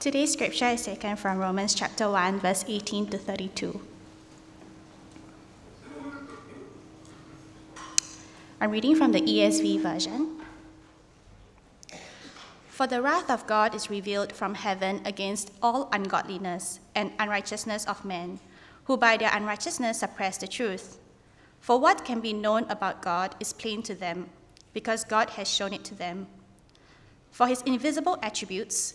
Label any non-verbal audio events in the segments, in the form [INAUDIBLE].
Today's scripture is taken from Romans chapter 1, verse 18 to 32. I'm reading from the ESV version. For the wrath of God is revealed from heaven against all ungodliness and unrighteousness of men, who by their unrighteousness suppress the truth. For what can be known about God is plain to them, because God has shown it to them. For his invisible attributes,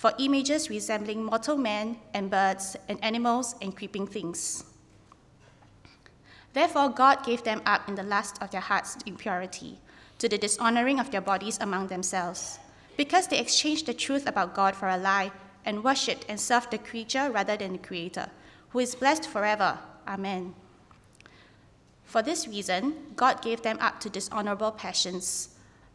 for images resembling mortal men and birds and animals and creeping things. Therefore, God gave them up in the lust of their hearts to impurity, to the dishonoring of their bodies among themselves because they exchanged the truth about God for a lie and worshipped and served the creature rather than the Creator, who is blessed forever. Amen. For this reason, God gave them up to dishonorable passions.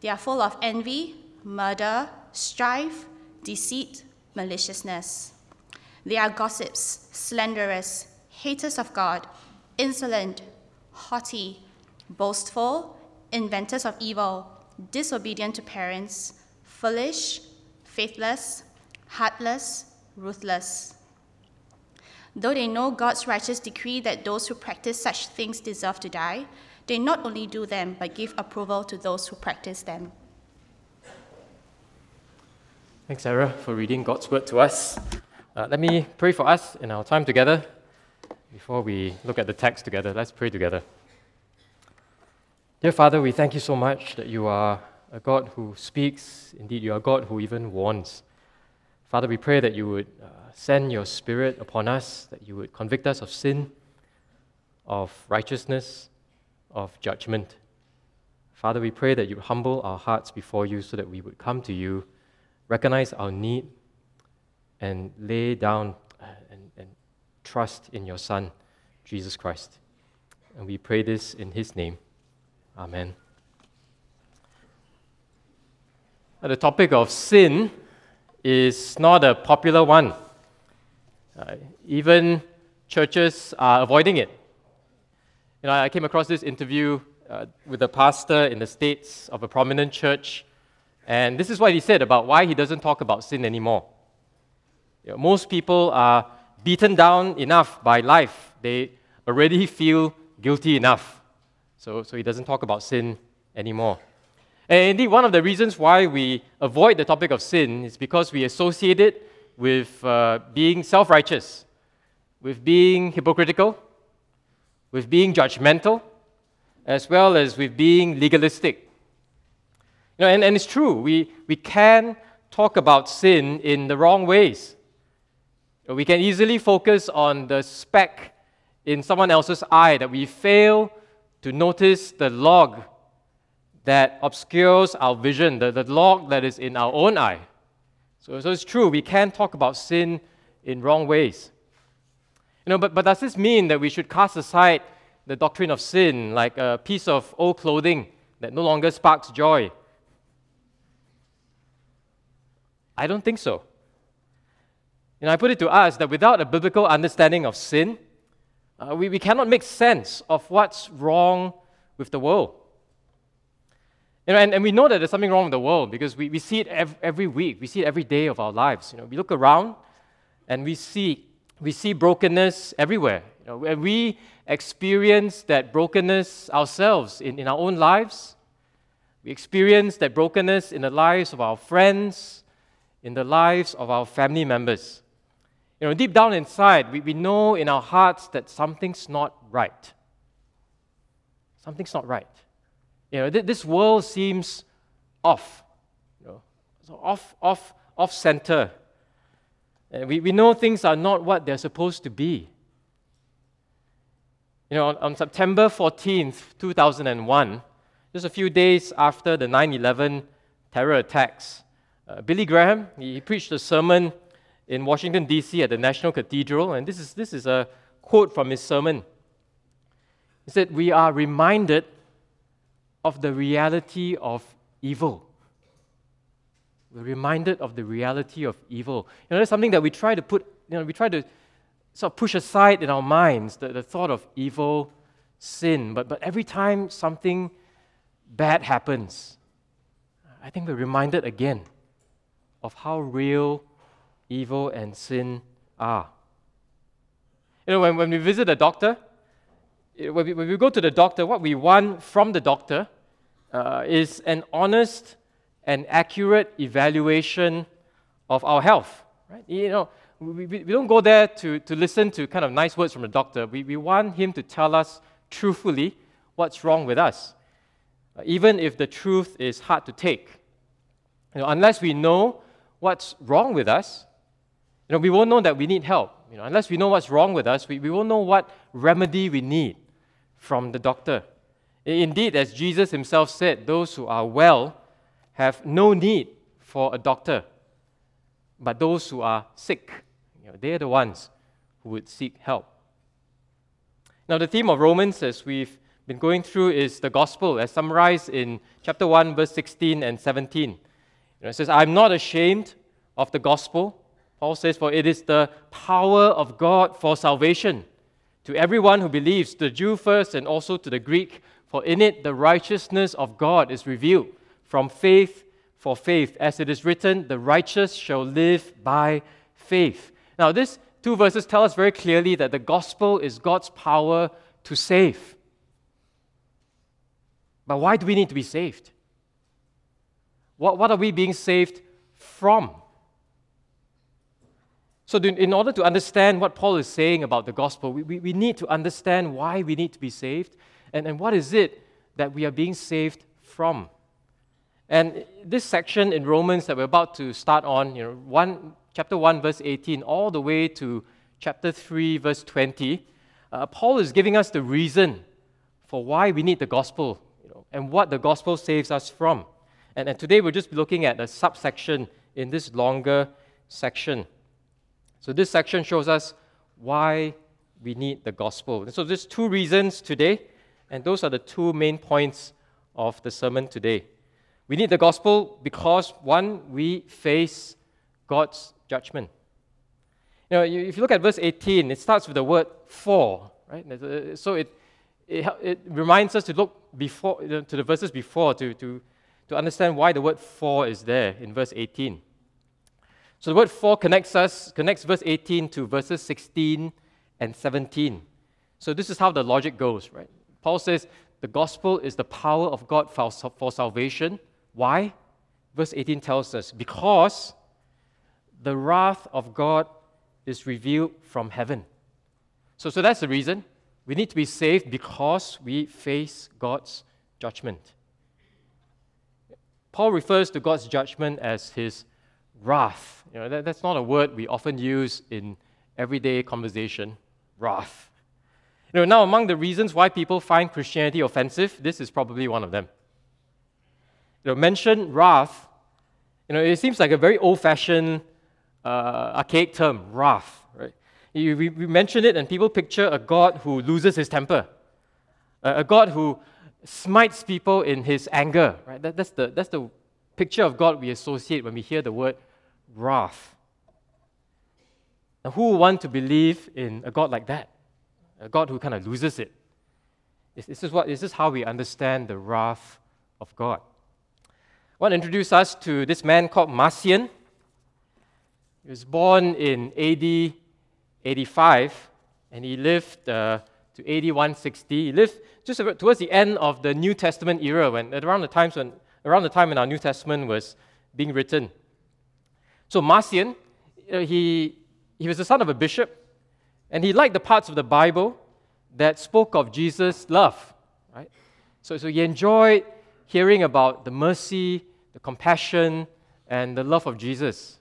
They are full of envy, murder, strife, deceit, maliciousness. They are gossips, slanderers, haters of God, insolent, haughty, boastful, inventors of evil, disobedient to parents foolish, faithless, heartless, ruthless. Though they know God's righteous decree that those who practice such things deserve to die, they not only do them, but give approval to those who practice them. Thanks, Sarah, for reading God's word to us. Uh, let me pray for us in our time together before we look at the text together. Let's pray together. Dear Father, we thank you so much that you are a God who speaks. Indeed, you are a God who even warns. Father, we pray that you would uh, send your Spirit upon us, that you would convict us of sin, of righteousness, of judgment. Father, we pray that you humble our hearts before you so that we would come to you, recognize our need, and lay down uh, and, and trust in your Son, Jesus Christ. And we pray this in his name. Amen. The topic of sin is not a popular one. Uh, even churches are avoiding it. You know, I came across this interview uh, with a pastor in the States of a prominent church, and this is what he said about why he doesn't talk about sin anymore. You know, most people are beaten down enough by life, they already feel guilty enough. So, so he doesn't talk about sin anymore. And indeed, one of the reasons why we avoid the topic of sin is because we associate it with uh, being self righteous, with being hypocritical, with being judgmental, as well as with being legalistic. You know, and, and it's true, we, we can talk about sin in the wrong ways. We can easily focus on the speck in someone else's eye that we fail to notice the log that obscures our vision, the, the log that is in our own eye. So, so it's true, we can talk about sin in wrong ways. You know, but, but does this mean that we should cast aside the doctrine of sin like a piece of old clothing that no longer sparks joy? I don't think so. You know, I put it to us that without a biblical understanding of sin, uh, we, we cannot make sense of what's wrong with the world. You know, and, and we know that there's something wrong with the world because we, we see it every, every week. We see it every day of our lives. You know, we look around and we see, we see brokenness everywhere. You know, we experience that brokenness ourselves in, in our own lives. We experience that brokenness in the lives of our friends, in the lives of our family members. You know, deep down inside, we, we know in our hearts that something's not right. Something's not right. You know, th- this world seems off. You know, so off, off, off center. And we, we know things are not what they're supposed to be. You know, on, on September 14th, 2001, just a few days after the 9 11 terror attacks, uh, Billy Graham, he, he preached a sermon in Washington, D.C. at the National Cathedral, and this is, this is a quote from his sermon. He said, We are reminded of the reality of evil. We're reminded of the reality of evil. You know, that's something that we try to put, you know, we try to sort of push aside in our minds, the, the thought of evil, sin. But, but every time something bad happens, I think we're reminded again of how real evil and sin are. You know, when, when we visit a doctor, when we, when we go to the doctor, what we want from the doctor uh, is an honest and accurate evaluation of our health. Right? You know, we, we, don't go there to, to listen to kind of nice words from the doctor. We, we want him to tell us truthfully what's wrong with us, even if the truth is hard to take. You know, unless we know what's wrong with us, you know, we won't know that we need help. You know, unless we know what's wrong with us, we, we won't know what remedy we need from the doctor. Indeed, as Jesus himself said, those who are well have no need for a doctor, but those who are sick, you know, they're the ones who would seek help. Now, the theme of Romans, as we've been going through, is the gospel, as summarized in chapter 1, verse 16 and 17. You know, it says, I'm not ashamed of the gospel. Paul says, For it is the power of God for salvation to everyone who believes, the Jew first and also to the Greek, for in it the righteousness of God is revealed from faith for faith. As it is written, the righteous shall live by faith. Now, these two verses tell us very clearly that the gospel is God's power to save. But why do we need to be saved? What, what are we being saved from? So, in order to understand what Paul is saying about the gospel, we, we, we need to understand why we need to be saved and, and what is it that we are being saved from. And this section in Romans that we're about to start on, you know, one, chapter 1, verse 18, all the way to chapter 3, verse 20, uh, Paul is giving us the reason for why we need the gospel you know, and what the gospel saves us from. And, and today we'll just be looking at a subsection in this longer section. So this section shows us why we need the gospel. And so there's two reasons today, and those are the two main points of the sermon today. We need the gospel because one, we face God's judgment. You know, if you look at verse 18, it starts with the word for, right? So it, it, it reminds us to look before to the verses before to, to, to understand why the word for is there in verse 18. So the word for connects us, connects verse 18 to verses 16 and 17. So this is how the logic goes, right? Paul says the gospel is the power of God for, for salvation. Why? Verse 18 tells us because the wrath of God is revealed from heaven. So, so that's the reason. We need to be saved because we face God's judgment. Paul refers to God's judgment as his wrath. You know, that, that's not a word we often use in everyday conversation. Wrath. You know, now among the reasons why people find Christianity offensive, this is probably one of them. You know, mention wrath. You know, it seems like a very old-fashioned, uh, archaic term, wrath. Right? You, we, we mention it, and people picture a God who loses his temper, a, a God who smites people in his anger. Right? That, that's the that's the picture of God we associate when we hear the word wrath. Now, who would want to believe in a God like that? A God who kind of loses it. This is, what, this is how we understand the wrath of God. Want to introduce us to this man called Marcion. He was born in AD 85 and he lived uh, to AD 160. He lived just towards the end of the New Testament era, when, around, the times when, around the time when our New Testament was being written. So Marcion, he, he was the son of a bishop, and he liked the parts of the Bible that spoke of Jesus' love, right? So, so he enjoyed hearing about the mercy, the compassion, and the love of Jesus.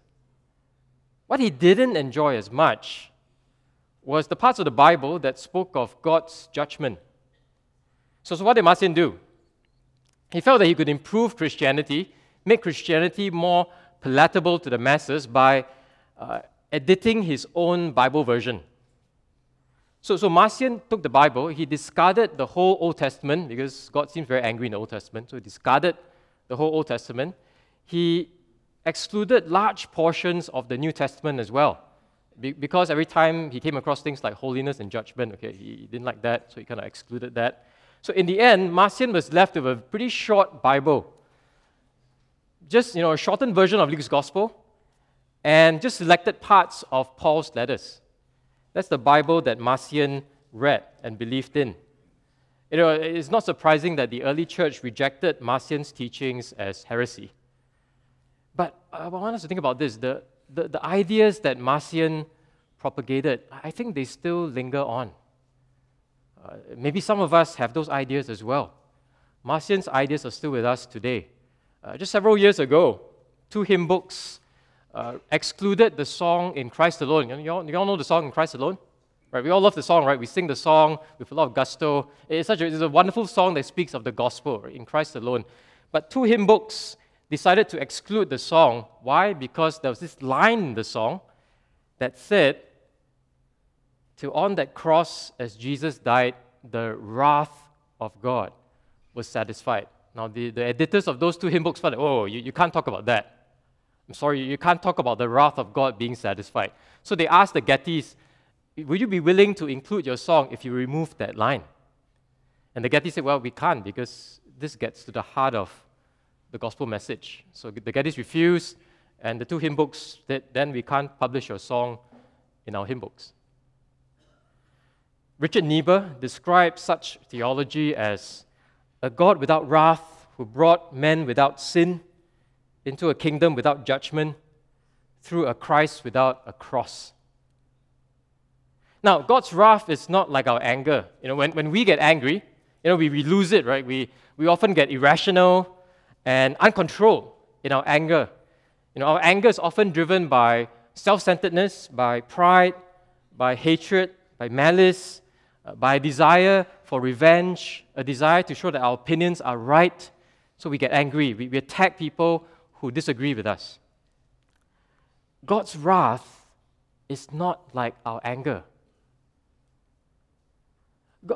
What he didn't enjoy as much was the parts of the Bible that spoke of God's judgment. So, so what did Marcion do? He felt that he could improve Christianity, make Christianity more palatable to the masses by uh, editing his own Bible version. So, so Marcion took the Bible, he discarded the whole Old Testament because God seems very angry in the Old Testament, so he discarded the whole Old Testament. He excluded large portions of the New Testament as well. Be- because every time he came across things like holiness and judgment, okay, he didn't like that, so he kind of excluded that. So in the end, Marcion was left with a pretty short Bible. Just, you know, a shortened version of Luke's Gospel and just selected parts of Paul's letters. That's the Bible that Marcion read and believed in. You know, it's not surprising that the early church rejected Marcion's teachings as heresy. But I want us to think about this. The, the, the ideas that Marcion propagated, I think they still linger on. Uh, maybe some of us have those ideas as well. Marcion's ideas are still with us today. Uh, just several years ago, two hymn books uh, excluded the song in Christ Alone. You all, you all know the song in Christ Alone? Right, we all love the song, right? We sing the song with a lot of gusto. It's such a, it's a wonderful song that speaks of the gospel right? in Christ alone. But two hymn books decided to exclude the song. Why? Because there was this line in the song that said, "To on that cross, as Jesus died, the wrath of God was satisfied." Now, the, the editors of those two hymn books felt, "Oh, you, you can't talk about that." I'm sorry, you can't talk about the wrath of God being satisfied. So they asked the Gettys, Would you be willing to include your song if you remove that line? And the Gettys said, Well, we can't because this gets to the heart of the gospel message. So the Gettys refused, and the two hymn books said, Then we can't publish your song in our hymn books. Richard Niebuhr described such theology as a God without wrath who brought men without sin into a kingdom without judgment through a Christ without a cross. Now, God's wrath is not like our anger. You know, when, when we get angry, you know, we, we lose it, right? We, we often get irrational and uncontrolled in our anger. You know, our anger is often driven by self-centeredness, by pride, by hatred, by malice, uh, by a desire for revenge, a desire to show that our opinions are right. So we get angry. We, we attack people who disagree with us. God's wrath is not like our anger.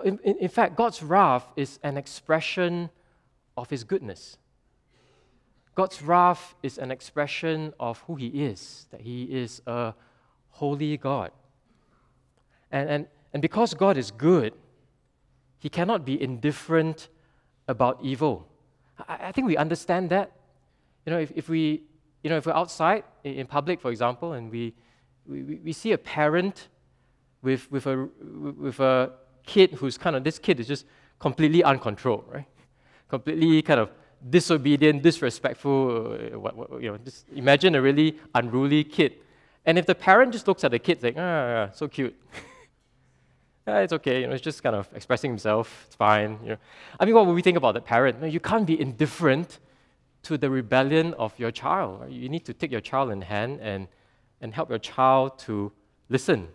In, in, in, fact, God's wrath is an expression of His goodness. God's wrath is an expression of who He is, that He is a holy God. And, and, and because God is good, He cannot be indifferent about evil. I, I think we understand that you know, if, if we, you know, if we're outside in, public, for example, and we, we, we see a parent with, with, a, with a kid who's kind of, this kid is just completely uncontrolled, right? Completely kind of disobedient, disrespectful, uh, what, what, you know, just imagine a really unruly kid. And if the parent just looks at the kid like, ah, so cute. yeah, [LAUGHS] it's okay, you know, it's just kind of expressing himself, it's fine. You know. I mean, what would we think about the parent? No, you can't be indifferent to the rebellion of your child. You need to take your child in hand and, and help your child to listen.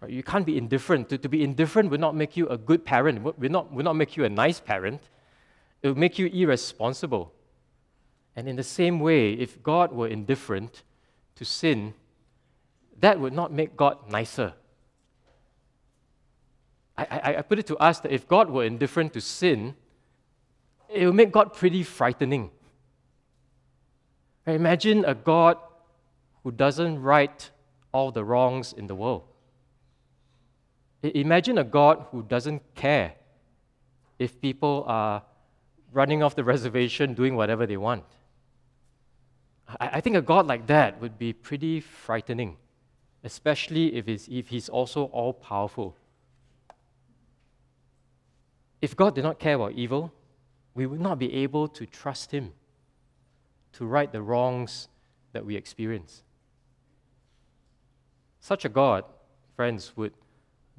Right? You can't be indifferent. To, to be indifferent would not make you a good parent, would not, would not make you a nice parent. It would make you irresponsible. And in the same way, if God were indifferent to sin, that would not make God nicer. I, I, I put it to us that if God were indifferent to sin, it would make God pretty frightening. Imagine a God who doesn't right all the wrongs in the world. Imagine a God who doesn't care if people are running off the reservation doing whatever they want. I think a God like that would be pretty frightening, especially if he's, if he's also all powerful. If God did not care about evil, we would not be able to trust him to right the wrongs that we experience. such a God, friends, would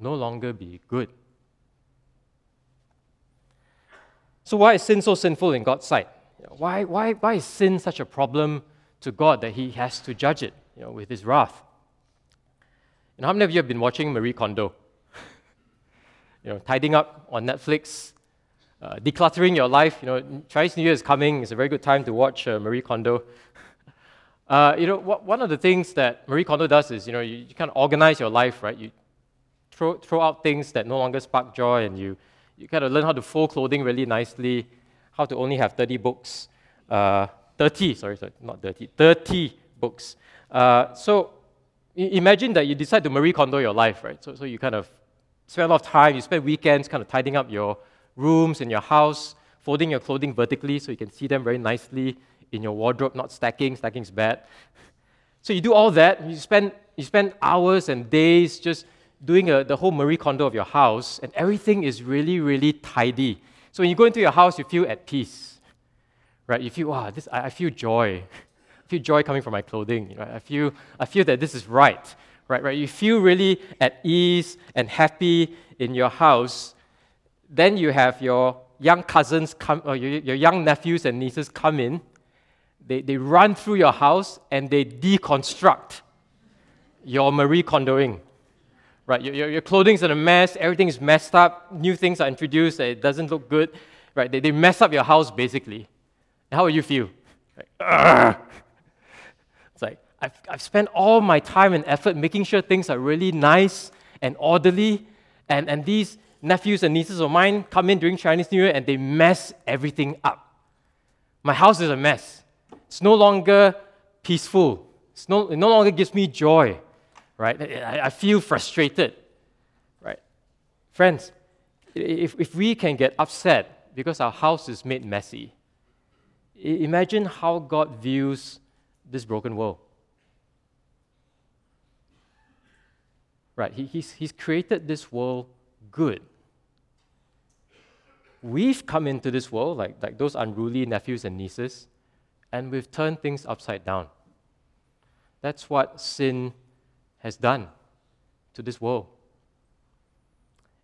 no longer be good. So, why is sin so sinful in God's sight? Why, why, why is sin such a problem to God that He has to judge it you know, with His wrath? And how many of you have been watching Marie Kondo? [LAUGHS] you know, tidying up on Netflix, uh, decluttering your life. You know, Chinese New Year is coming. It's a very good time to watch uh, Marie Kondo. [LAUGHS] Uh, you know, what, one of the things that Marie Kondo does is, you know, you, you kind of organize your life, right? You throw, throw out things that no longer spark joy, and you, you kind of learn how to fold clothing really nicely, how to only have 30 books, uh, 30, sorry, sorry, not 30, 30 books. Uh, so imagine that you decide to Marie Kondo your life, right? So, so you kind of spend a lot of time, you spend weekends kind of tidying up your rooms in your house, folding your clothing vertically so you can see them very nicely in your wardrobe, not stacking. Stacking is bad. [LAUGHS] So you do all that. You spend, you spend hours and days just doing a, the whole Marie Kondo of your house, and everything is really, really tidy. So when you go into your house, you feel at peace, right? You feel, wow, this, I, I feel joy. [LAUGHS] I feel joy coming from my clothing. Right? I, feel, I feel that this is right, right, right? You feel really at ease and happy in your house. Then you have your young cousins come, or your, your young nephews and nieces come in, they, they run through your house and they deconstruct your Marie Kondoing. Right? Your, your, your clothing's in a mess, everything is messed up, new things are introduced, it doesn't look good. Right? They, they mess up your house basically. How will you feel? Like, it's like, I've, I've spent all my time and effort making sure things are really nice and orderly, and, and these nephews and nieces of mine come in during Chinese New Year and they mess everything up. My house is a mess. It's no longer peaceful. It's no, it no longer gives me joy, right? I, I feel frustrated, right? Friends, if, if we can get upset because our house is made messy, imagine how God views this broken world. Right? He, he's, he's created this world good. We've come into this world, like, like those unruly nephews and nieces, and we've turned things upside down. That's what sin has done to this world.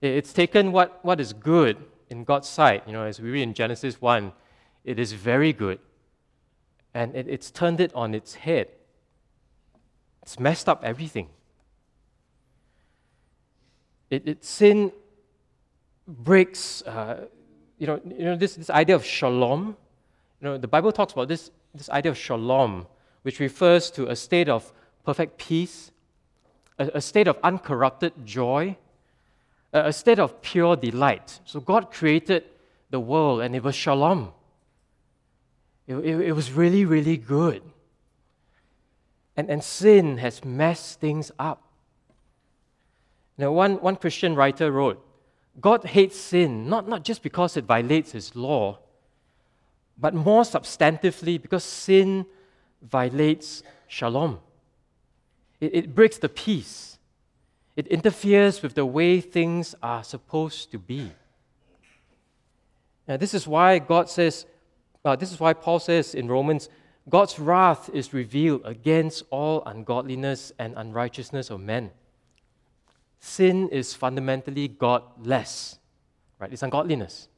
It's taken what, what is good in God's sight, you know, as we read in Genesis 1, it is very good. And it, it's turned it on its head. It's messed up everything. It, it sin breaks, uh, you know, you know this, this idea of shalom you know, the Bible talks about this, this idea of shalom, which refers to a state of perfect peace, a, a state of uncorrupted joy, a, a state of pure delight. So God created the world and it was shalom. It, it, it was really, really good. And, and sin has messed things up. Now, one, one Christian writer wrote, God hates sin not, not just because it violates his law, but more substantively because sin violates shalom. It, it breaks the peace, it interferes with the way things are supposed to be. Now, this is why God says, uh, this is why Paul says in Romans, God's wrath is revealed against all ungodliness and unrighteousness of men. Sin is fundamentally godless, right? It's ungodliness.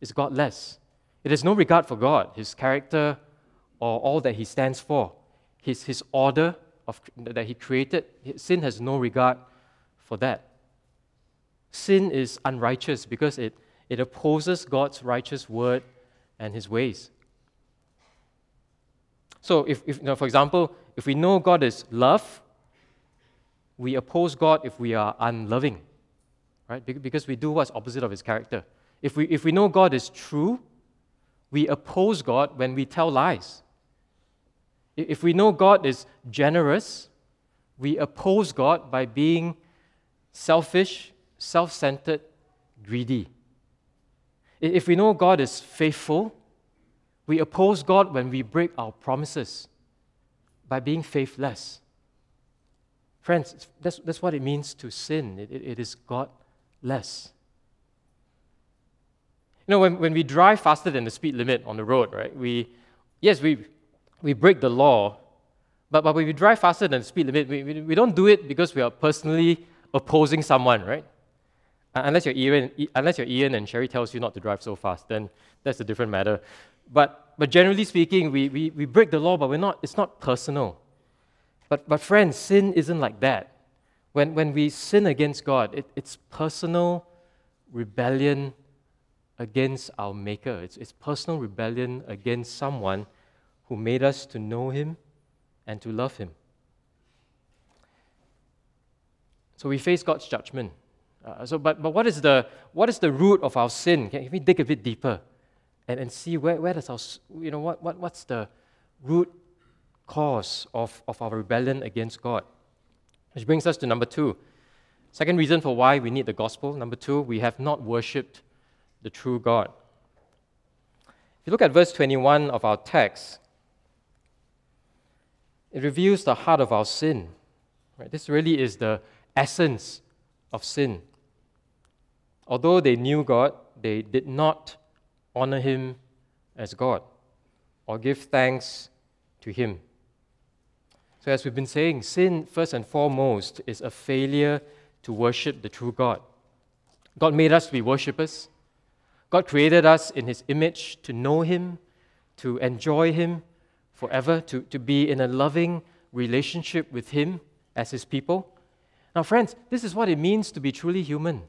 It's godless. It has no regard for God, His character, or all that He stands for, His, his order of, that He created. Sin has no regard for that. Sin is unrighteous because it, it opposes God's righteous word and His ways. So, if, if you know, for example, if we know God is love, we oppose God if we are unloving, right? Because we do what's opposite of His character. If we, if we know God is true, we oppose God when we tell lies. If we know God is generous, we oppose God by being selfish, self centered, greedy. If we know God is faithful, we oppose God when we break our promises by being faithless. Friends, that's, that's what it means to sin. It, it, it is godless. You know, when, when we drive faster than the speed limit on the road, right, we, yes, we, we break the law, But, but when we drive faster than the speed limit, we, we, we don't do it because we are personally opposing someone, right? Unless you're, Ian, unless you're Ian and Sherry tells you not to drive so fast, then that's a different matter. But, but generally speaking, we, we, we break the law, but we're not, it's not personal. But, but friends, sin isn't like that. When, when we sin against God, it, it's personal rebellion against our Maker. It's, it's personal rebellion against someone who made us to know Him and to love Him. So we face God's judgment. Uh, so, but, but what, is the, what is the root of our sin? Can, we dig a bit deeper and, and see where, where does our, you know, what, what, what's the root cause of, of our rebellion against God? Which brings us to number two. Second reason for why we need the gospel. Number two, we have not worshipped the true God. If you look at verse 21 of our text, it reveals the heart of our sin. Right? This really is the essence of sin. Although they knew God, they did not honor Him as God or give thanks to Him. So, as we've been saying, sin, first and foremost, is a failure to worship the true God. God made us to be worshippers. God created us in His image to know Him, to enjoy Him forever, to, to be in a loving relationship with Him as His people. Now, friends, this is what it means to be truly human.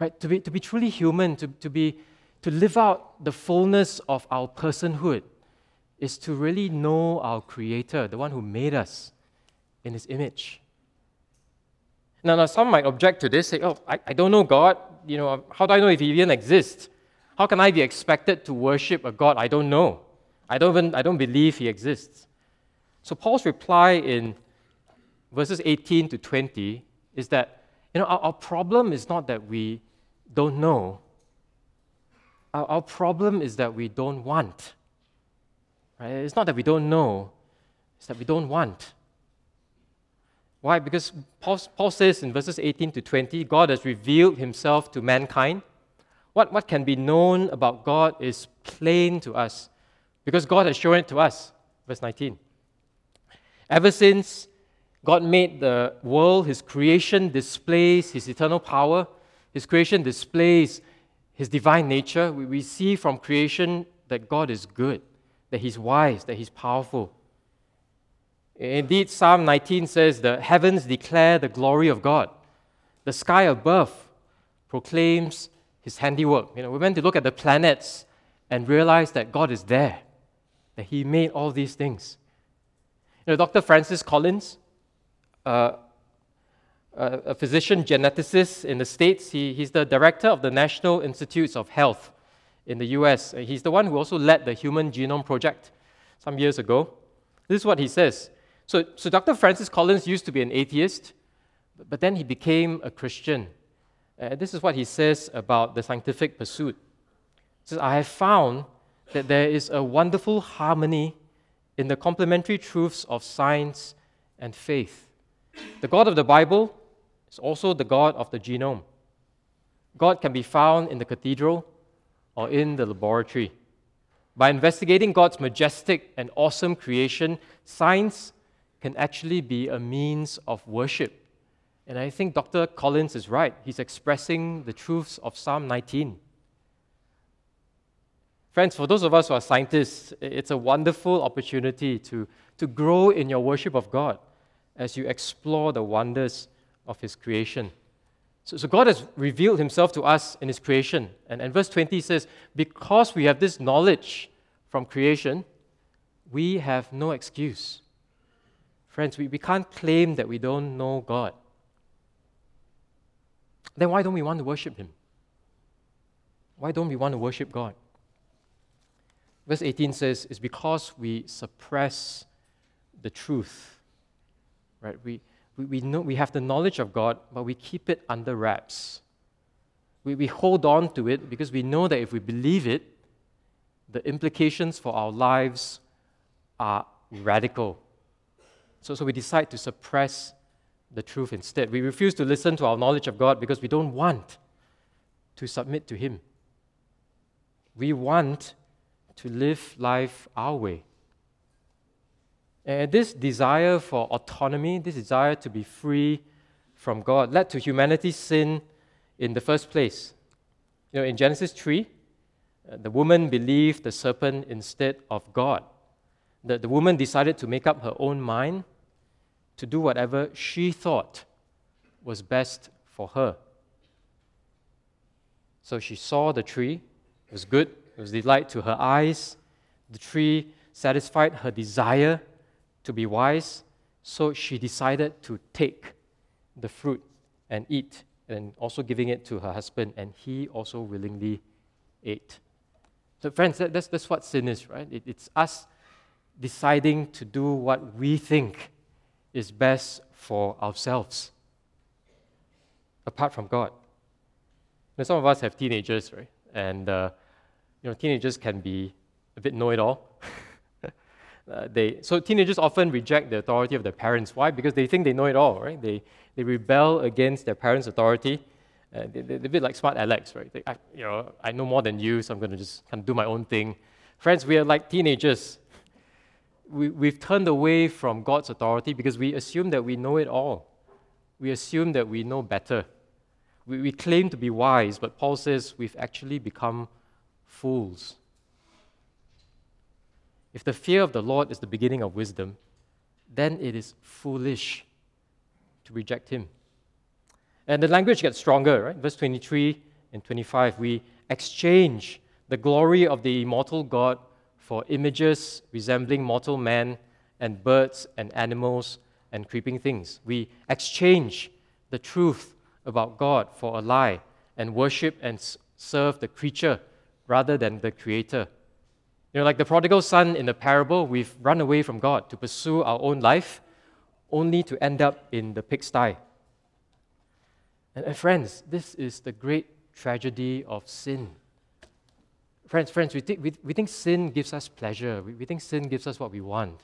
Right? To be, to be truly human, to, to, be, to live out the fullness of our personhood, is to really know our Creator, the one who made us in His image. Now, now some might object to this, say, oh, I, I don't know God. You know, how do I know if He even exists? How can I be expected to worship a God I don't know? I don't even I don't believe He exists. So Paul's reply in verses 18 to 20 is that you know, our, our problem is not that we don't know, our, our problem is that we don't want. Right? It's not that we don't know, it's that we don't want. Why? Because Paul, Paul says in verses 18 to 20, God has revealed himself to mankind. What, what can be known about God is plain to us because God has shown it to us. Verse 19. Ever since God made the world, His creation displays His eternal power. His creation displays His divine nature. We, we see from creation that God is good, that He's wise, that He's powerful. Indeed, Psalm 19 says, The heavens declare the glory of God. The sky above proclaims His handiwork. You know, we went to look at the planets and realize that God is there, that He made all these things. You know, Dr. Francis Collins, uh, a physician geneticist in the States. He, he's the director of the National Institutes of Health in the US. He's the one who also led the Human Genome Project some years ago. This is what he says. So, so Dr. Francis Collins used to be an atheist, but then he became a Christian. Uh, this is what he says about the scientific pursuit. He says, I have found that there is a wonderful harmony in the complementary truths of science and faith. The God of the Bible is also the God of the genome. God can be found in the cathedral or in the laboratory. By investigating God's majestic and awesome creation, science can actually be a means of worship. And I think Dr. Collins is right. He's expressing the truths of Psalm 19. Friends, for those of us who are scientists, it's a wonderful opportunity to, to grow in your worship of God as you explore the wonders of His creation. So, so, God has revealed Himself to us in His creation. And, and verse 20 says, Because we have this knowledge from creation, we have no excuse. Friends, we, we can't claim that we don't know God. Then why don't we want to worship Him? Why don't we want to worship God? Verse 18 says, It's because we suppress the truth right? We, we, we, know, we have the knowledge of God, but we keep it under wraps. We, we hold on to it because we know that if we believe it, the implications for our lives are radical. So, so we decide to suppress the truth instead. We refuse to listen to our knowledge of God because we don't want to submit to Him. We want to live life our way. And this desire for autonomy, this desire to be free from God, led to humanity's sin in the first place. You know, in Genesis 3, uh, the woman believed the serpent instead of God. The, the woman decided to make up her own mind to do whatever she thought was best for her. So she saw the tree, it was good, it was delight to her eyes. The tree satisfied her desire to be wise, so she decided to take the fruit and eat, and also giving it to her husband, and he also willingly ate. So, friends, that, that's, that's what sin is, right? It, it's us deciding to do what we think is best for ourselves, apart from God. Now, some of us have teenagers, right? And uh, you know, teenagers can be a bit know-it-all. [LAUGHS] uh, they, so teenagers often reject the authority of their parents. Why? Because they think they know it all, right? They, they rebel against their parents' authority. Uh, they, are a bit like smart Alex, right? They, I, you know, I know more than you, so I'm going to just kind of do my own thing. Friends, we are like teenagers. We, we've turned away from God's authority because we assume that we know it all. We assume that we know better. We, we claim to be wise, but Paul says we've actually become fools. If the fear of the Lord is the beginning of wisdom, then it is foolish to reject Him. And the language gets stronger, right? Verse 23 and 25. We exchange the glory of the immortal God for images resembling mortal man and birds and animals and creeping things. We exchange the truth about God for a lie and worship and serve the creature rather than the creator. You know, like the prodigal son in the parable, we've run away from God to pursue our own life only to end up in the pigsty. And, and friends, this is the great tragedy of sin. Friends, friends, we think, we, we think sin gives us pleasure. We, we think sin gives us what we want.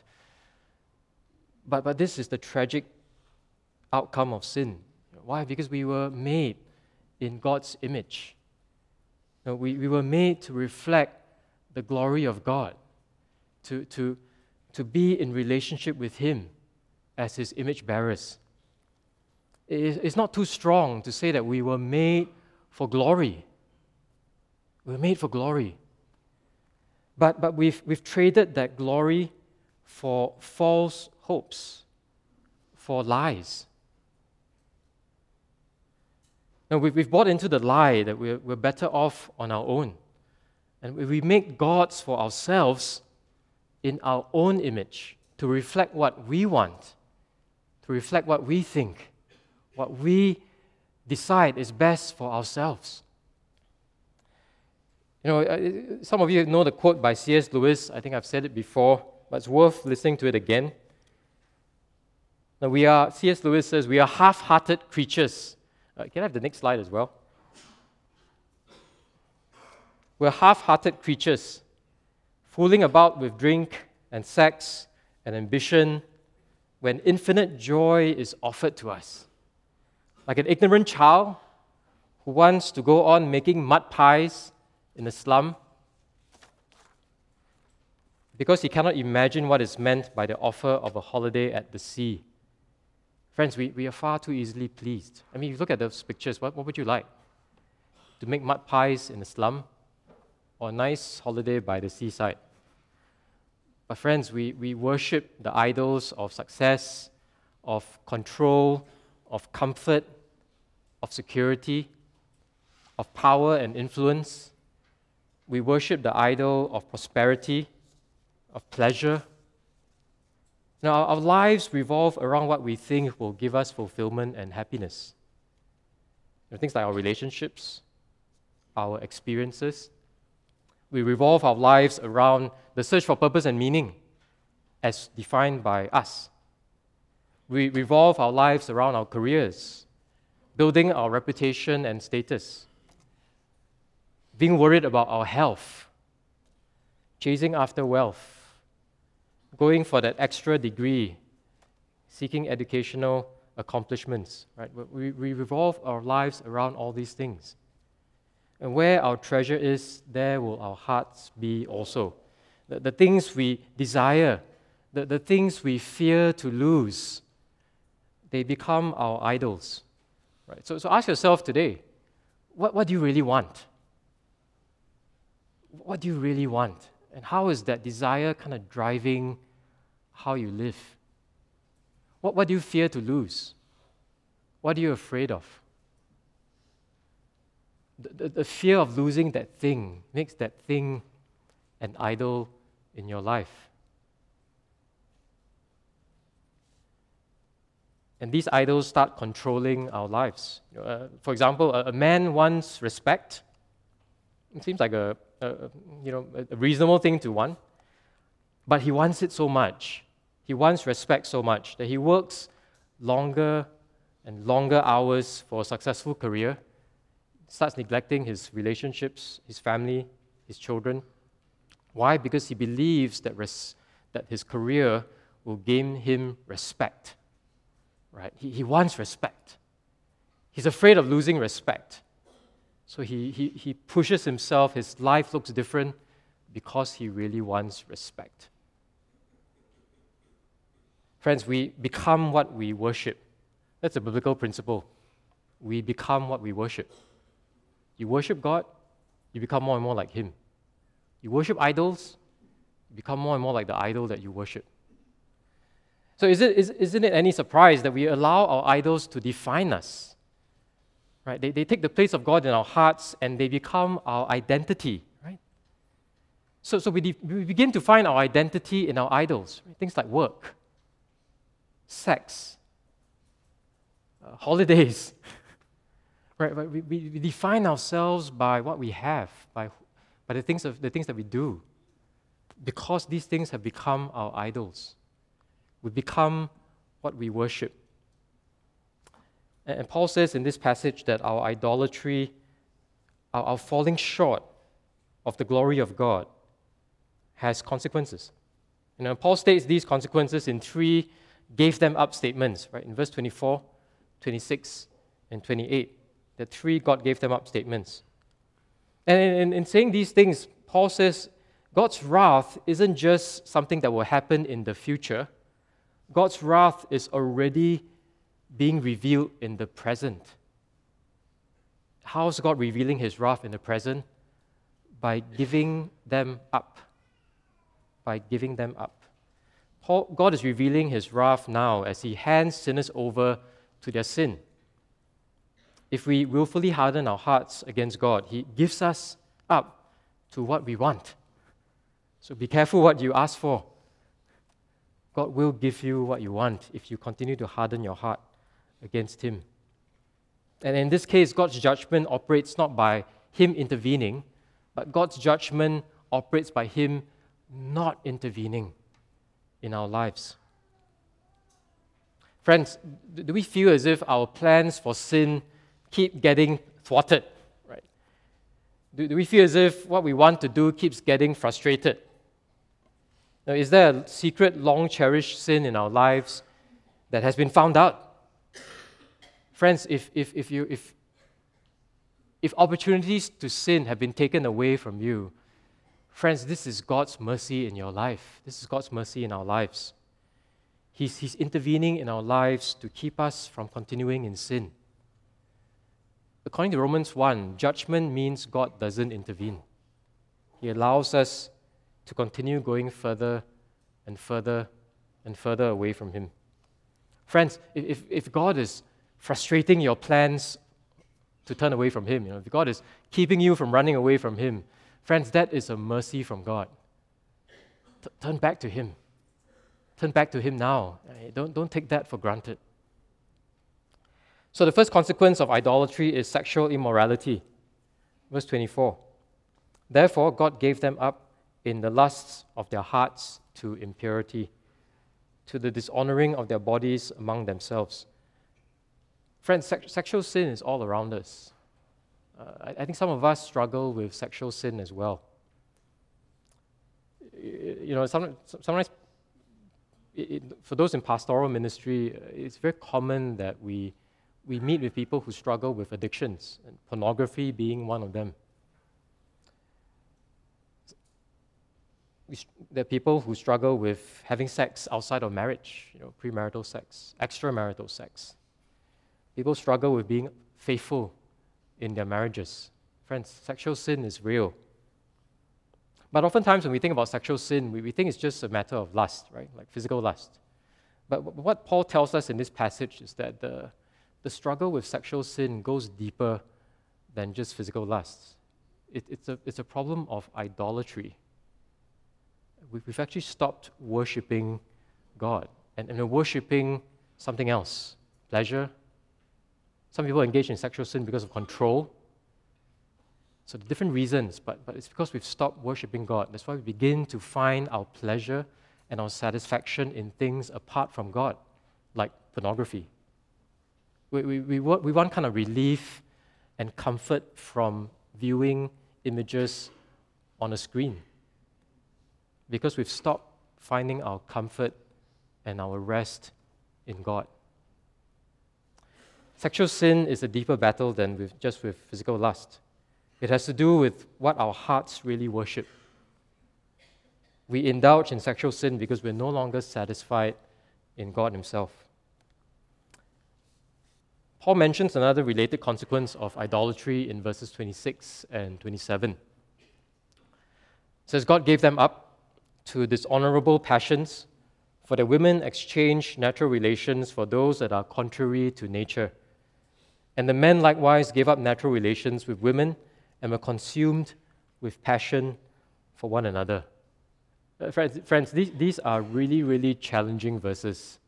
But, but this is the tragic outcome of sin. Why? Because we were made in God's image. Know, we, we were made to reflect the glory of God, to, to, to be in relationship with Him as His image bearers. It, it's not too strong to say that we were made for glory. We were made for glory. But, but we've, we've traded that glory for false hopes, for lies. No, we've, we've bought into the lie that we're, we're better off on our own. And we make gods for ourselves in our own image to reflect what we want, to reflect what we think, what we decide is best for ourselves. You know, some of you know the quote by C.S. Lewis. I think I've said it before, but it's worth listening to it again. Now, we are, C.S. Lewis says, we are half hearted creatures uh, can I have the next slide as well? We're half hearted creatures, fooling about with drink and sex and ambition when infinite joy is offered to us. Like an ignorant child who wants to go on making mud pies in the slum because he cannot imagine what is meant by the offer of a holiday at the sea. Friends, we, we are far too easily pleased. I mean, you look at those pictures, what, what would you like? To make mud pies in a slum or a nice holiday by the seaside? But, friends, we, we worship the idols of success, of control, of comfort, of security, of power and influence. We worship the idol of prosperity, of pleasure, now, our lives revolve around what we think will give us fulfillment and happiness. Things like our relationships, our experiences. We revolve our lives around the search for purpose and meaning as defined by us. We revolve our lives around our careers, building our reputation and status, being worried about our health, chasing after wealth, going for that extra degree, seeking educational accomplishments, right? We, we revolve our lives around all these things. And where our treasure is, there will our hearts be also. The, the things we desire, the, the things we fear to lose, they become our idols. Right? So, so ask yourself today what, what do you really want? What do you really want? And how is that desire kind of driving how you live? What, what do you fear to lose? What are you afraid of? The, the, the fear of losing that thing makes that thing an idol in your life. And these idols start controlling our lives. Uh, for example, a, a, man wants respect. It seems like a, a you know, a reasonable thing to want, but he wants it so much. He wants respect so much that he works longer and longer hours for a successful career, starts neglecting his relationships, his family, his children. Why? Because he believes that, res- that his career will gain him respect. Right? He, he wants respect. He's afraid of losing respect. So he, he, he pushes himself, his life looks different because he really wants respect. Friends, we become what we worship. That's a biblical principle. We become what we worship. You worship God, you become more and more like Him. You worship idols, you become more and more like the idol that you worship. So, is it, is, isn't it any surprise that we allow our idols to define us? Right? They, they take the place of God in our hearts and they become our identity, right? So, so we, de- we begin to find our identity in our idols, right? things like work, sex, uh, holidays. [LAUGHS] right? We, we, we define ourselves by what we have, by by the things, of, the things that we do. Because these things have become our idols. We become what we worship. And, Paul says in this passage that our idolatry, our, our falling short of the glory of God, has consequences. You know, Paul states these consequences in three gave them up statements, right? In verse 24, 26, and 28. The three God gave them up statements. And in, in saying these things, Paul says God's wrath isn't just something that will happen in the future. God's wrath is already being revealed in the present. How's God revealing his wrath in the present? By giving them up. By giving them up. Paul, God is revealing his wrath now as he hands sinners over to their sin if we willfully harden our hearts against God, He gives us up to what we want. So be careful what you ask for. God will give you what you want if you continue to harden your heart against Him. And in this case, God's judgment operates not by Him intervening, but God's judgment operates by Him not intervening in our lives. Friends, do we feel as if our plans for sin keep getting thwarted, right? Do, do we feel as if what we want to do keeps getting frustrated? Now, is there a secret, long cherished sin in our lives that has been found out? Friends, if, if, if, you, if, if opportunities to sin have been taken away from you, friends, this is God's mercy in your life. This is God's mercy in our lives. He's, he's intervening in our lives to keep us from continuing in sin. According to Romans 1, judgment means God doesn't intervene. He allows us to continue going further and further and further away from Him. Friends, if, if God is frustrating your plans to turn away from Him, you know, if God is keeping you from running away from Him, friends, that is a mercy from God. T- turn back to Him. Turn back to Him now. Eh, don't, don't take that for granted. So the first consequence of idolatry is sexual immorality. Verse 24. Therefore, God gave them up in the lusts of their hearts to impurity, to the dishonoring of their bodies among themselves. Friends, sex- sexual sin is all around us. Uh, I, I think some of us struggle with sexual sin as well. You know, some, sometimes it, it, for those in pastoral ministry, it's very common that we we meet with people who struggle with addictions, and pornography being one of them. there are people who struggle with having sex outside of marriage, you know, premarital sex, extramarital sex. People struggle with being faithful in their marriages. Friends, sexual sin is real. But oftentimes, when we think about sexual sin, we, we think it's just a matter of lust, right? Like physical lust. But what Paul tells us in this passage is that the, the struggle with sexual sin goes deeper than just physical lust. It, it's, a, it's a problem of idolatry. We've, we've actually stopped worshiping God and, and we're worshiping something else pleasure. Some people engage in sexual sin because of control. So, different reasons, but, but it's because we've stopped worshiping God. That's why we begin to find our pleasure and our satisfaction in things apart from God, like pornography. We, we, we, want, we want kind of relief and comfort from viewing images on a screen because we've stopped finding our comfort and our rest in God. Sexual sin is a deeper battle than with, just with physical lust. It has to do with what our hearts really worship. We indulge in sexual sin because we're no longer satisfied in God Himself. Paul mentions another related consequence of idolatry in verses 26 and 27. It says, God gave them up to dishonorable passions, for the women exchanged natural relations for those that are contrary to nature. And the men likewise gave up natural relations with women and were consumed with passion for one another. Uh, friends, friends these, these are really, really challenging verses,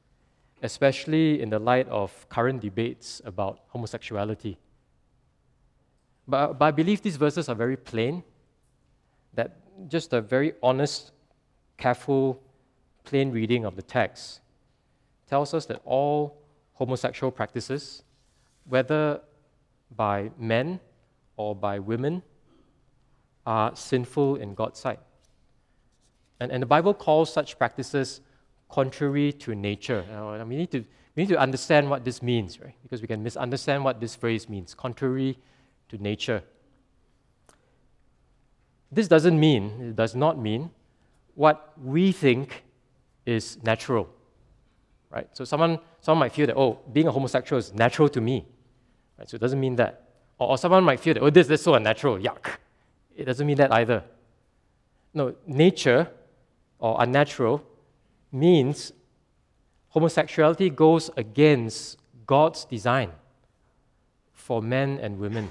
especially in the light of current debates about homosexuality. But, but I believe these verses are very plain, that just a very honest, careful, plain reading of the text tells us that all homosexual practices, whether by men or by women are sinful in God's sight. And, and the Bible calls such practices contrary to nature. We, need to, we need to understand what this means, right? Because we can misunderstand what this phrase means contrary to nature. This doesn't mean, it does not mean, what we think is natural. Right? So someone, someone might feel that, oh, being a homosexual is natural to me. Right? So it doesn't mean that. Or, or someone might feel that, oh, this, this is so unnatural, yuck. It doesn't mean that either. No, nature or unnatural means homosexuality goes against God's design for men and women.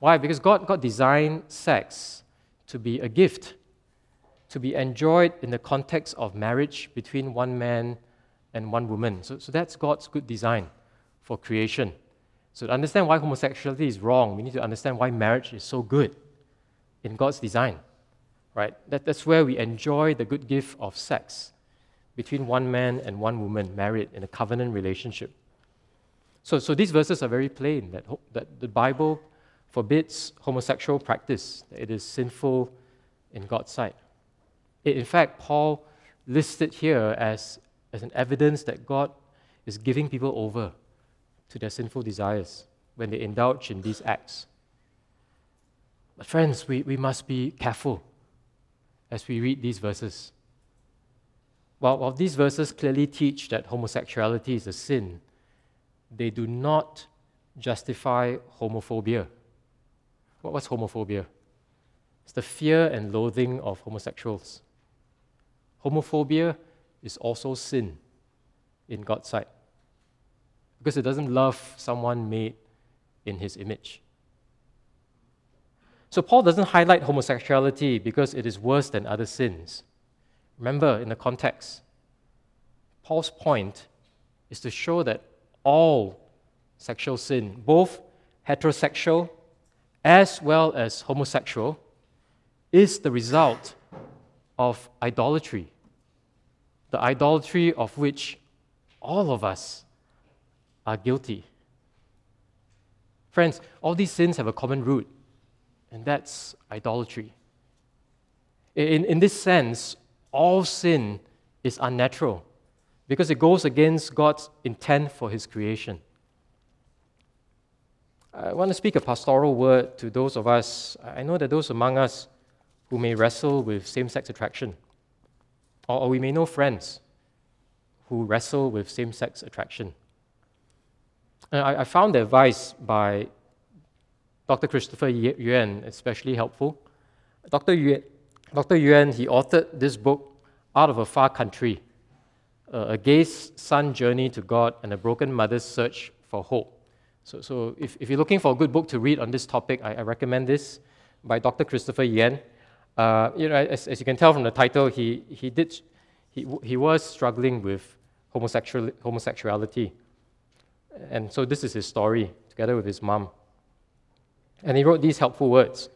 Why? Because God, God designed sex to be a gift, to be enjoyed in the context of marriage between one man and one woman. So, so that's God's good design for creation. So, to understand why homosexuality is wrong, we need to understand why marriage is so good in God's design. Right? That, that's where we enjoy the good gift of sex between one man and one woman married in a covenant relationship. So, so these verses are very plain that, that the Bible forbids homosexual practice, that it is sinful in God's sight. It, in fact, Paul listed here as, as an evidence that God is giving people over to their sinful desires when they indulge in these acts. But, friends, we, we must be careful as we read these verses. While, while these verses clearly teach that homosexuality is a sin, they do not justify homophobia. What, what's homophobia? It's the fear and loathing of homosexuals. Homophobia is also sin in God's sight because it doesn't love someone made in his image. So, Paul doesn't highlight homosexuality because it is worse than other sins. Remember, in the context, Paul's point is to show that all sexual sin, both heterosexual as well as homosexual, is the result of idolatry, the idolatry of which all of us are guilty. Friends, all these sins have a common root, and that's idolatry. In, in this sense, all sin is unnatural because it goes against God's intent for His creation. I want to speak a pastoral word to those of us. I know that those among us who may wrestle with same sex attraction Or, or we may know friends who wrestle with same sex attraction. And I, I found the advice by Dr. Christopher Yuan especially helpful. Dr. Yuan, Dr. Yuan, he authored this book, Out of a Far Country, uh, a gay's son journey to God and a broken mother's search for hope. So, so if, if you're looking for a good book to read on this topic, I, I recommend this by Dr. Christopher Yuan. Uh, you know, as, as you can tell from the title, he, he, did, he, he was struggling with homosexual, homosexuality. And so this is his story, together with his mom. And he wrote these helpful words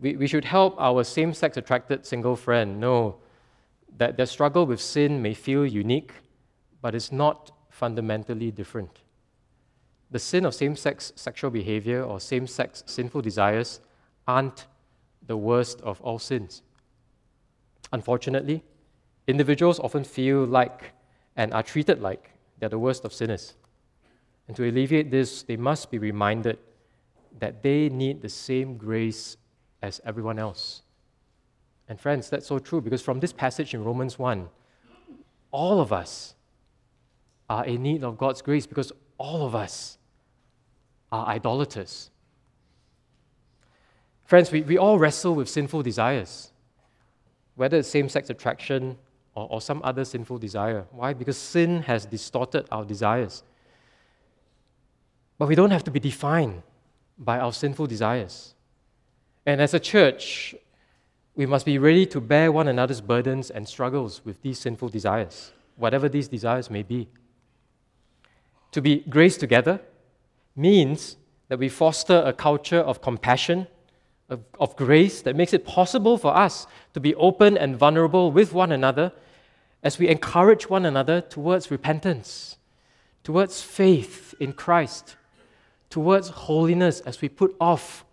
we, we should help our same sex attracted single friend know that their struggle with sin may feel unique, but it's not fundamentally different. The sin of same sex sexual behavior or same sex sinful desires aren't the worst of all sins. Unfortunately, individuals often feel like and are treated like they're the worst of sinners. And to alleviate this, they must be reminded that they need the same grace as everyone else. And friends, that's so true because from this passage in Romans 1, all of us are in need of God's grace because all of us are idolaters. Friends, we, we all wrestle with sinful desires, whether it's same sex attraction or, or some other sinful desire. Why? Because sin has distorted our desires. But we don't have to be defined by our sinful desires. And as a church, we must be ready to bear one another's burdens and struggles with these sinful desires, whatever these desires may be. To be graced together means that we foster a culture of compassion, of, of grace that makes it possible for us to be open and vulnerable with one another as we encourage one another towards repentance, towards faith in Christ, towards holiness as we put off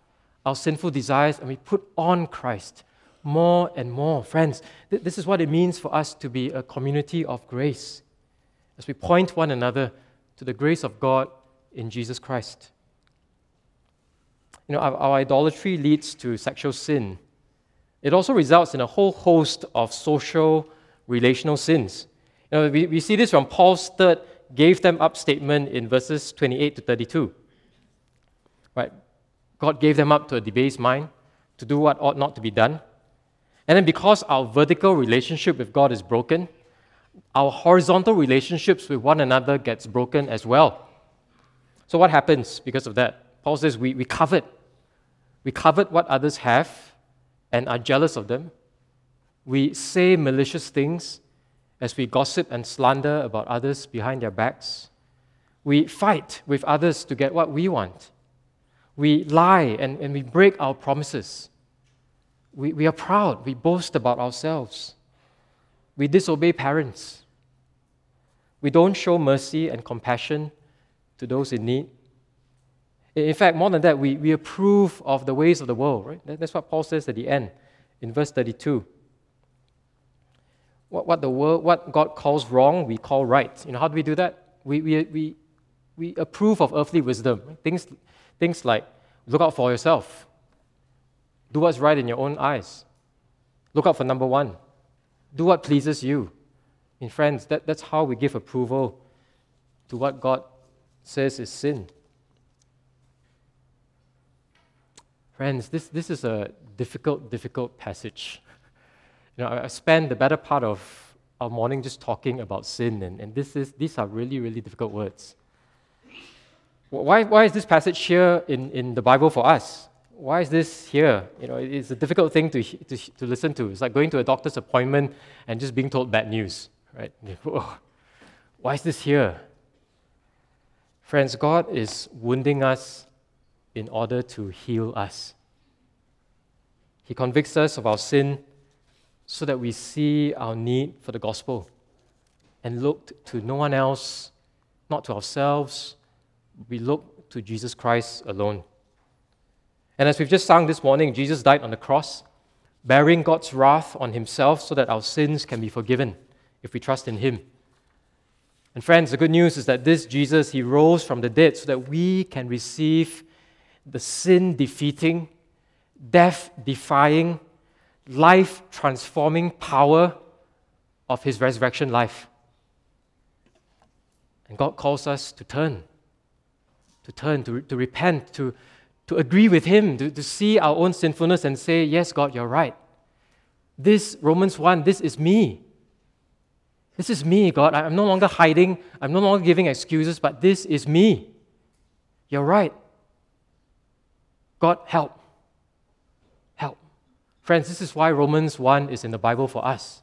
our sinful desires and we put on Christ more and more. Friends, th- this is what it means for us to be a community of grace as we point one another to the grace of God in Jesus Christ. You know, our, our idolatry leads to sexual sin. It also results in a whole host of social, relational sins. You know, we, we see this from Paul's third gave them up statement in verses 28 to 32. Right? God gave them up to a debased mind to do what ought not to be done. And then, because our vertical relationship with God is broken, our horizontal relationships with one another gets broken as well. So, what happens because of that? Paul says we, we covet. We covet what others have and are jealous of them. We say malicious things as we gossip and slander about others behind their backs. We fight with others to get what we want we lie and, and we break our promises. We, we are proud, we boast about ourselves. We disobey parents. We don't show mercy and compassion to those in need. In fact, more than that, we, we approve of the ways of the world, right? That's what Paul says at the end in verse 32. What, what, the world, what God calls wrong, we call right. You know, how do we do that? We, we, we, we approve of earthly wisdom. Things, Things like look out for yourself, do what's right in your own eyes, look out for number one, do what pleases you. In friends, that, that's how we give approval to what God says is sin. Friends, this, this is a difficult, difficult passage. You know, I, I spent the better part of our morning just talking about sin, and, and this is, these are really, really difficult words. Why, why is this passage here in, in the Bible for us? Why is this here? You know, it's a difficult thing to, to, to listen to. It's like going to a doctor's appointment and just being told bad news, right? [LAUGHS] Why is this here? Friends, God is wounding us in order to heal us. He convicts us of our sin so that we see our need for the gospel and look to no one else, not to ourselves, we look to Jesus Christ alone. And as we've just sung this morning, Jesus died on the cross, bearing God's wrath on himself so that our sins can be forgiven if we trust in him. And friends, the good news is that this Jesus, he rose from the dead so that we can receive the sin defeating, death defying, life transforming power of his resurrection life. And God calls us to turn, to turn, to, to repent, to, to agree with him, to, to see our own sinfulness and say, Yes, God, you're right. This, Romans 1, this is me. This is me, God. I'm no longer hiding. I'm no longer giving excuses, but this is me. You're right. God, help. Help. Friends, this is why Romans 1 is in the Bible for us.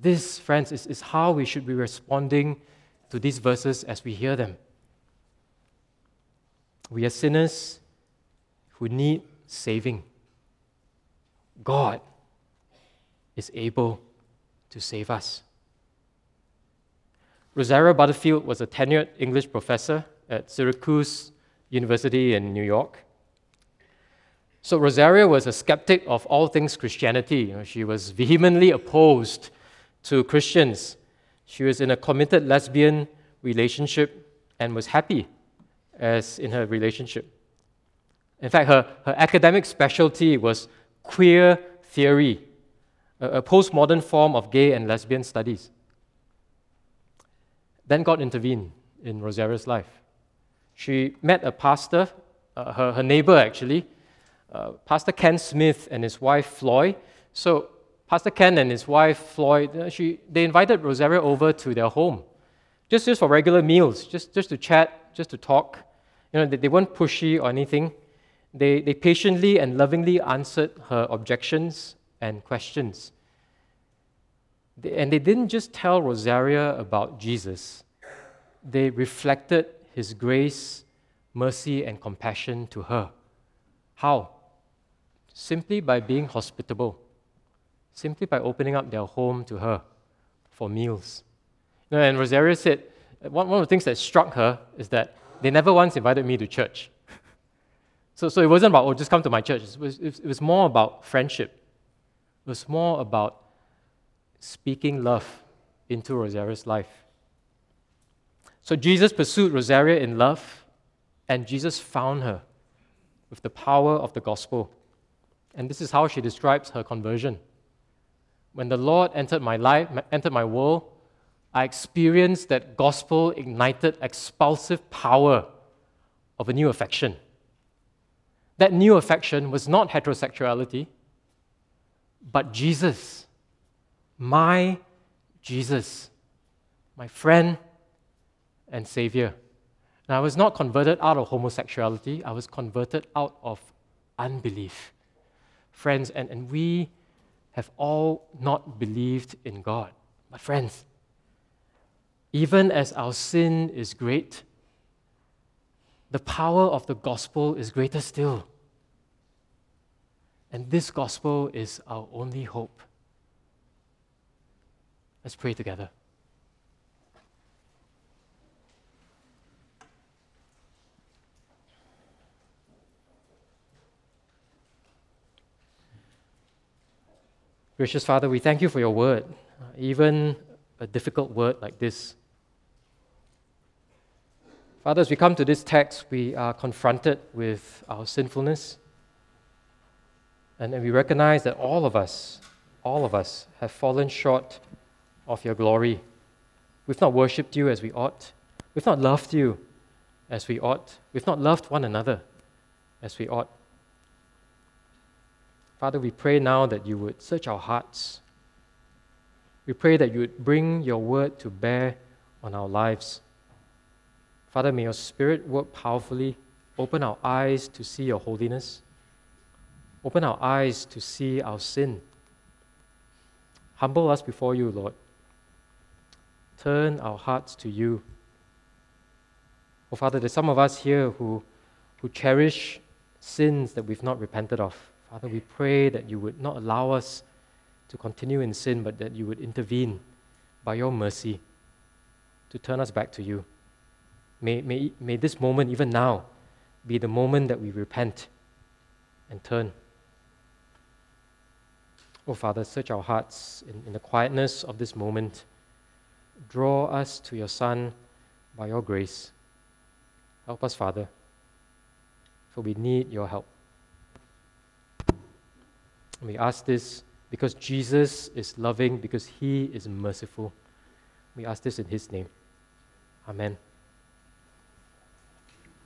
This, friends, is, is how we should be responding to these verses as we hear them. We are sinners who need saving. God is able to save us. Rosaria Butterfield was a tenured English professor at Syracuse University in New York. So Rosaria was a skeptic of all things Christianity. You know, she was vehemently opposed to Christians. She was in a committed lesbian relationship and was happy as in her relationship. In fact, her, her academic specialty was queer theory, a, a postmodern form of gay and lesbian studies. Then God intervened in Rosaria's life. She met a pastor, uh, her, her neighbor actually, uh, Pastor Ken Smith and his wife Floy. So, Pastor Ken and his wife Floyd, she, they invited Rosaria over to their home, just, just for regular meals, just, just to chat, just to talk. You know, they, they weren't pushy or anything. They, they patiently and lovingly answered her objections and questions. They, and they didn't just tell Rosaria about Jesus, they reflected his grace, mercy, and compassion to her. How? Simply by being hospitable, simply by opening up their home to her for meals. You know, and Rosaria said, one, one of the things that struck her is that they never once invited me to church. so, so it wasn't about, oh, just come to my church. It was, it was more about friendship. It was more about speaking love into Rosaria's life. So Jesus pursued Rosaria in love, and Jesus found her with the power of the gospel. And this is how she describes her conversion. When the Lord entered my life, entered my world, I experienced that gospel ignited expulsive power of a new affection. That new affection was not heterosexuality, but Jesus, my Jesus, my friend and Savior. And I was not converted out of homosexuality, I was converted out of unbelief. Friends, and, and we have all not believed in God. But, friends, even as our sin is great, the power of the gospel is greater still. And this gospel is our only hope. Let's pray together. Gracious Father, we thank you for your word, uh, even a difficult word like this. Father, as we come to this text, we are confronted with our sinfulness. And, and we recognize that all of us, all of us, have fallen short of your glory. We've not worshipped you as we ought. We've not loved you as we ought. We've not loved one another as we ought. Father, we pray now that you would search our hearts. We pray that you would bring your word to bear on our lives. Father, may your spirit work powerfully. Open our eyes to see your holiness. Open our eyes to see our sin. Humble us before you, Lord. Turn our hearts to you. Oh, Father, there's some of us here who, who cherish sins that we've not repented of. Father, we pray that you would not allow us to continue in sin, but that you would intervene by your mercy to turn us back to you. May, may, may this moment, even now, be the moment that we repent and turn. Oh, Father, search our hearts in, in the quietness of this moment. Draw us to your Son by your grace. Help us, Father, for we need your help. We ask this because Jesus is loving, because he is merciful. We ask this in his name. Amen.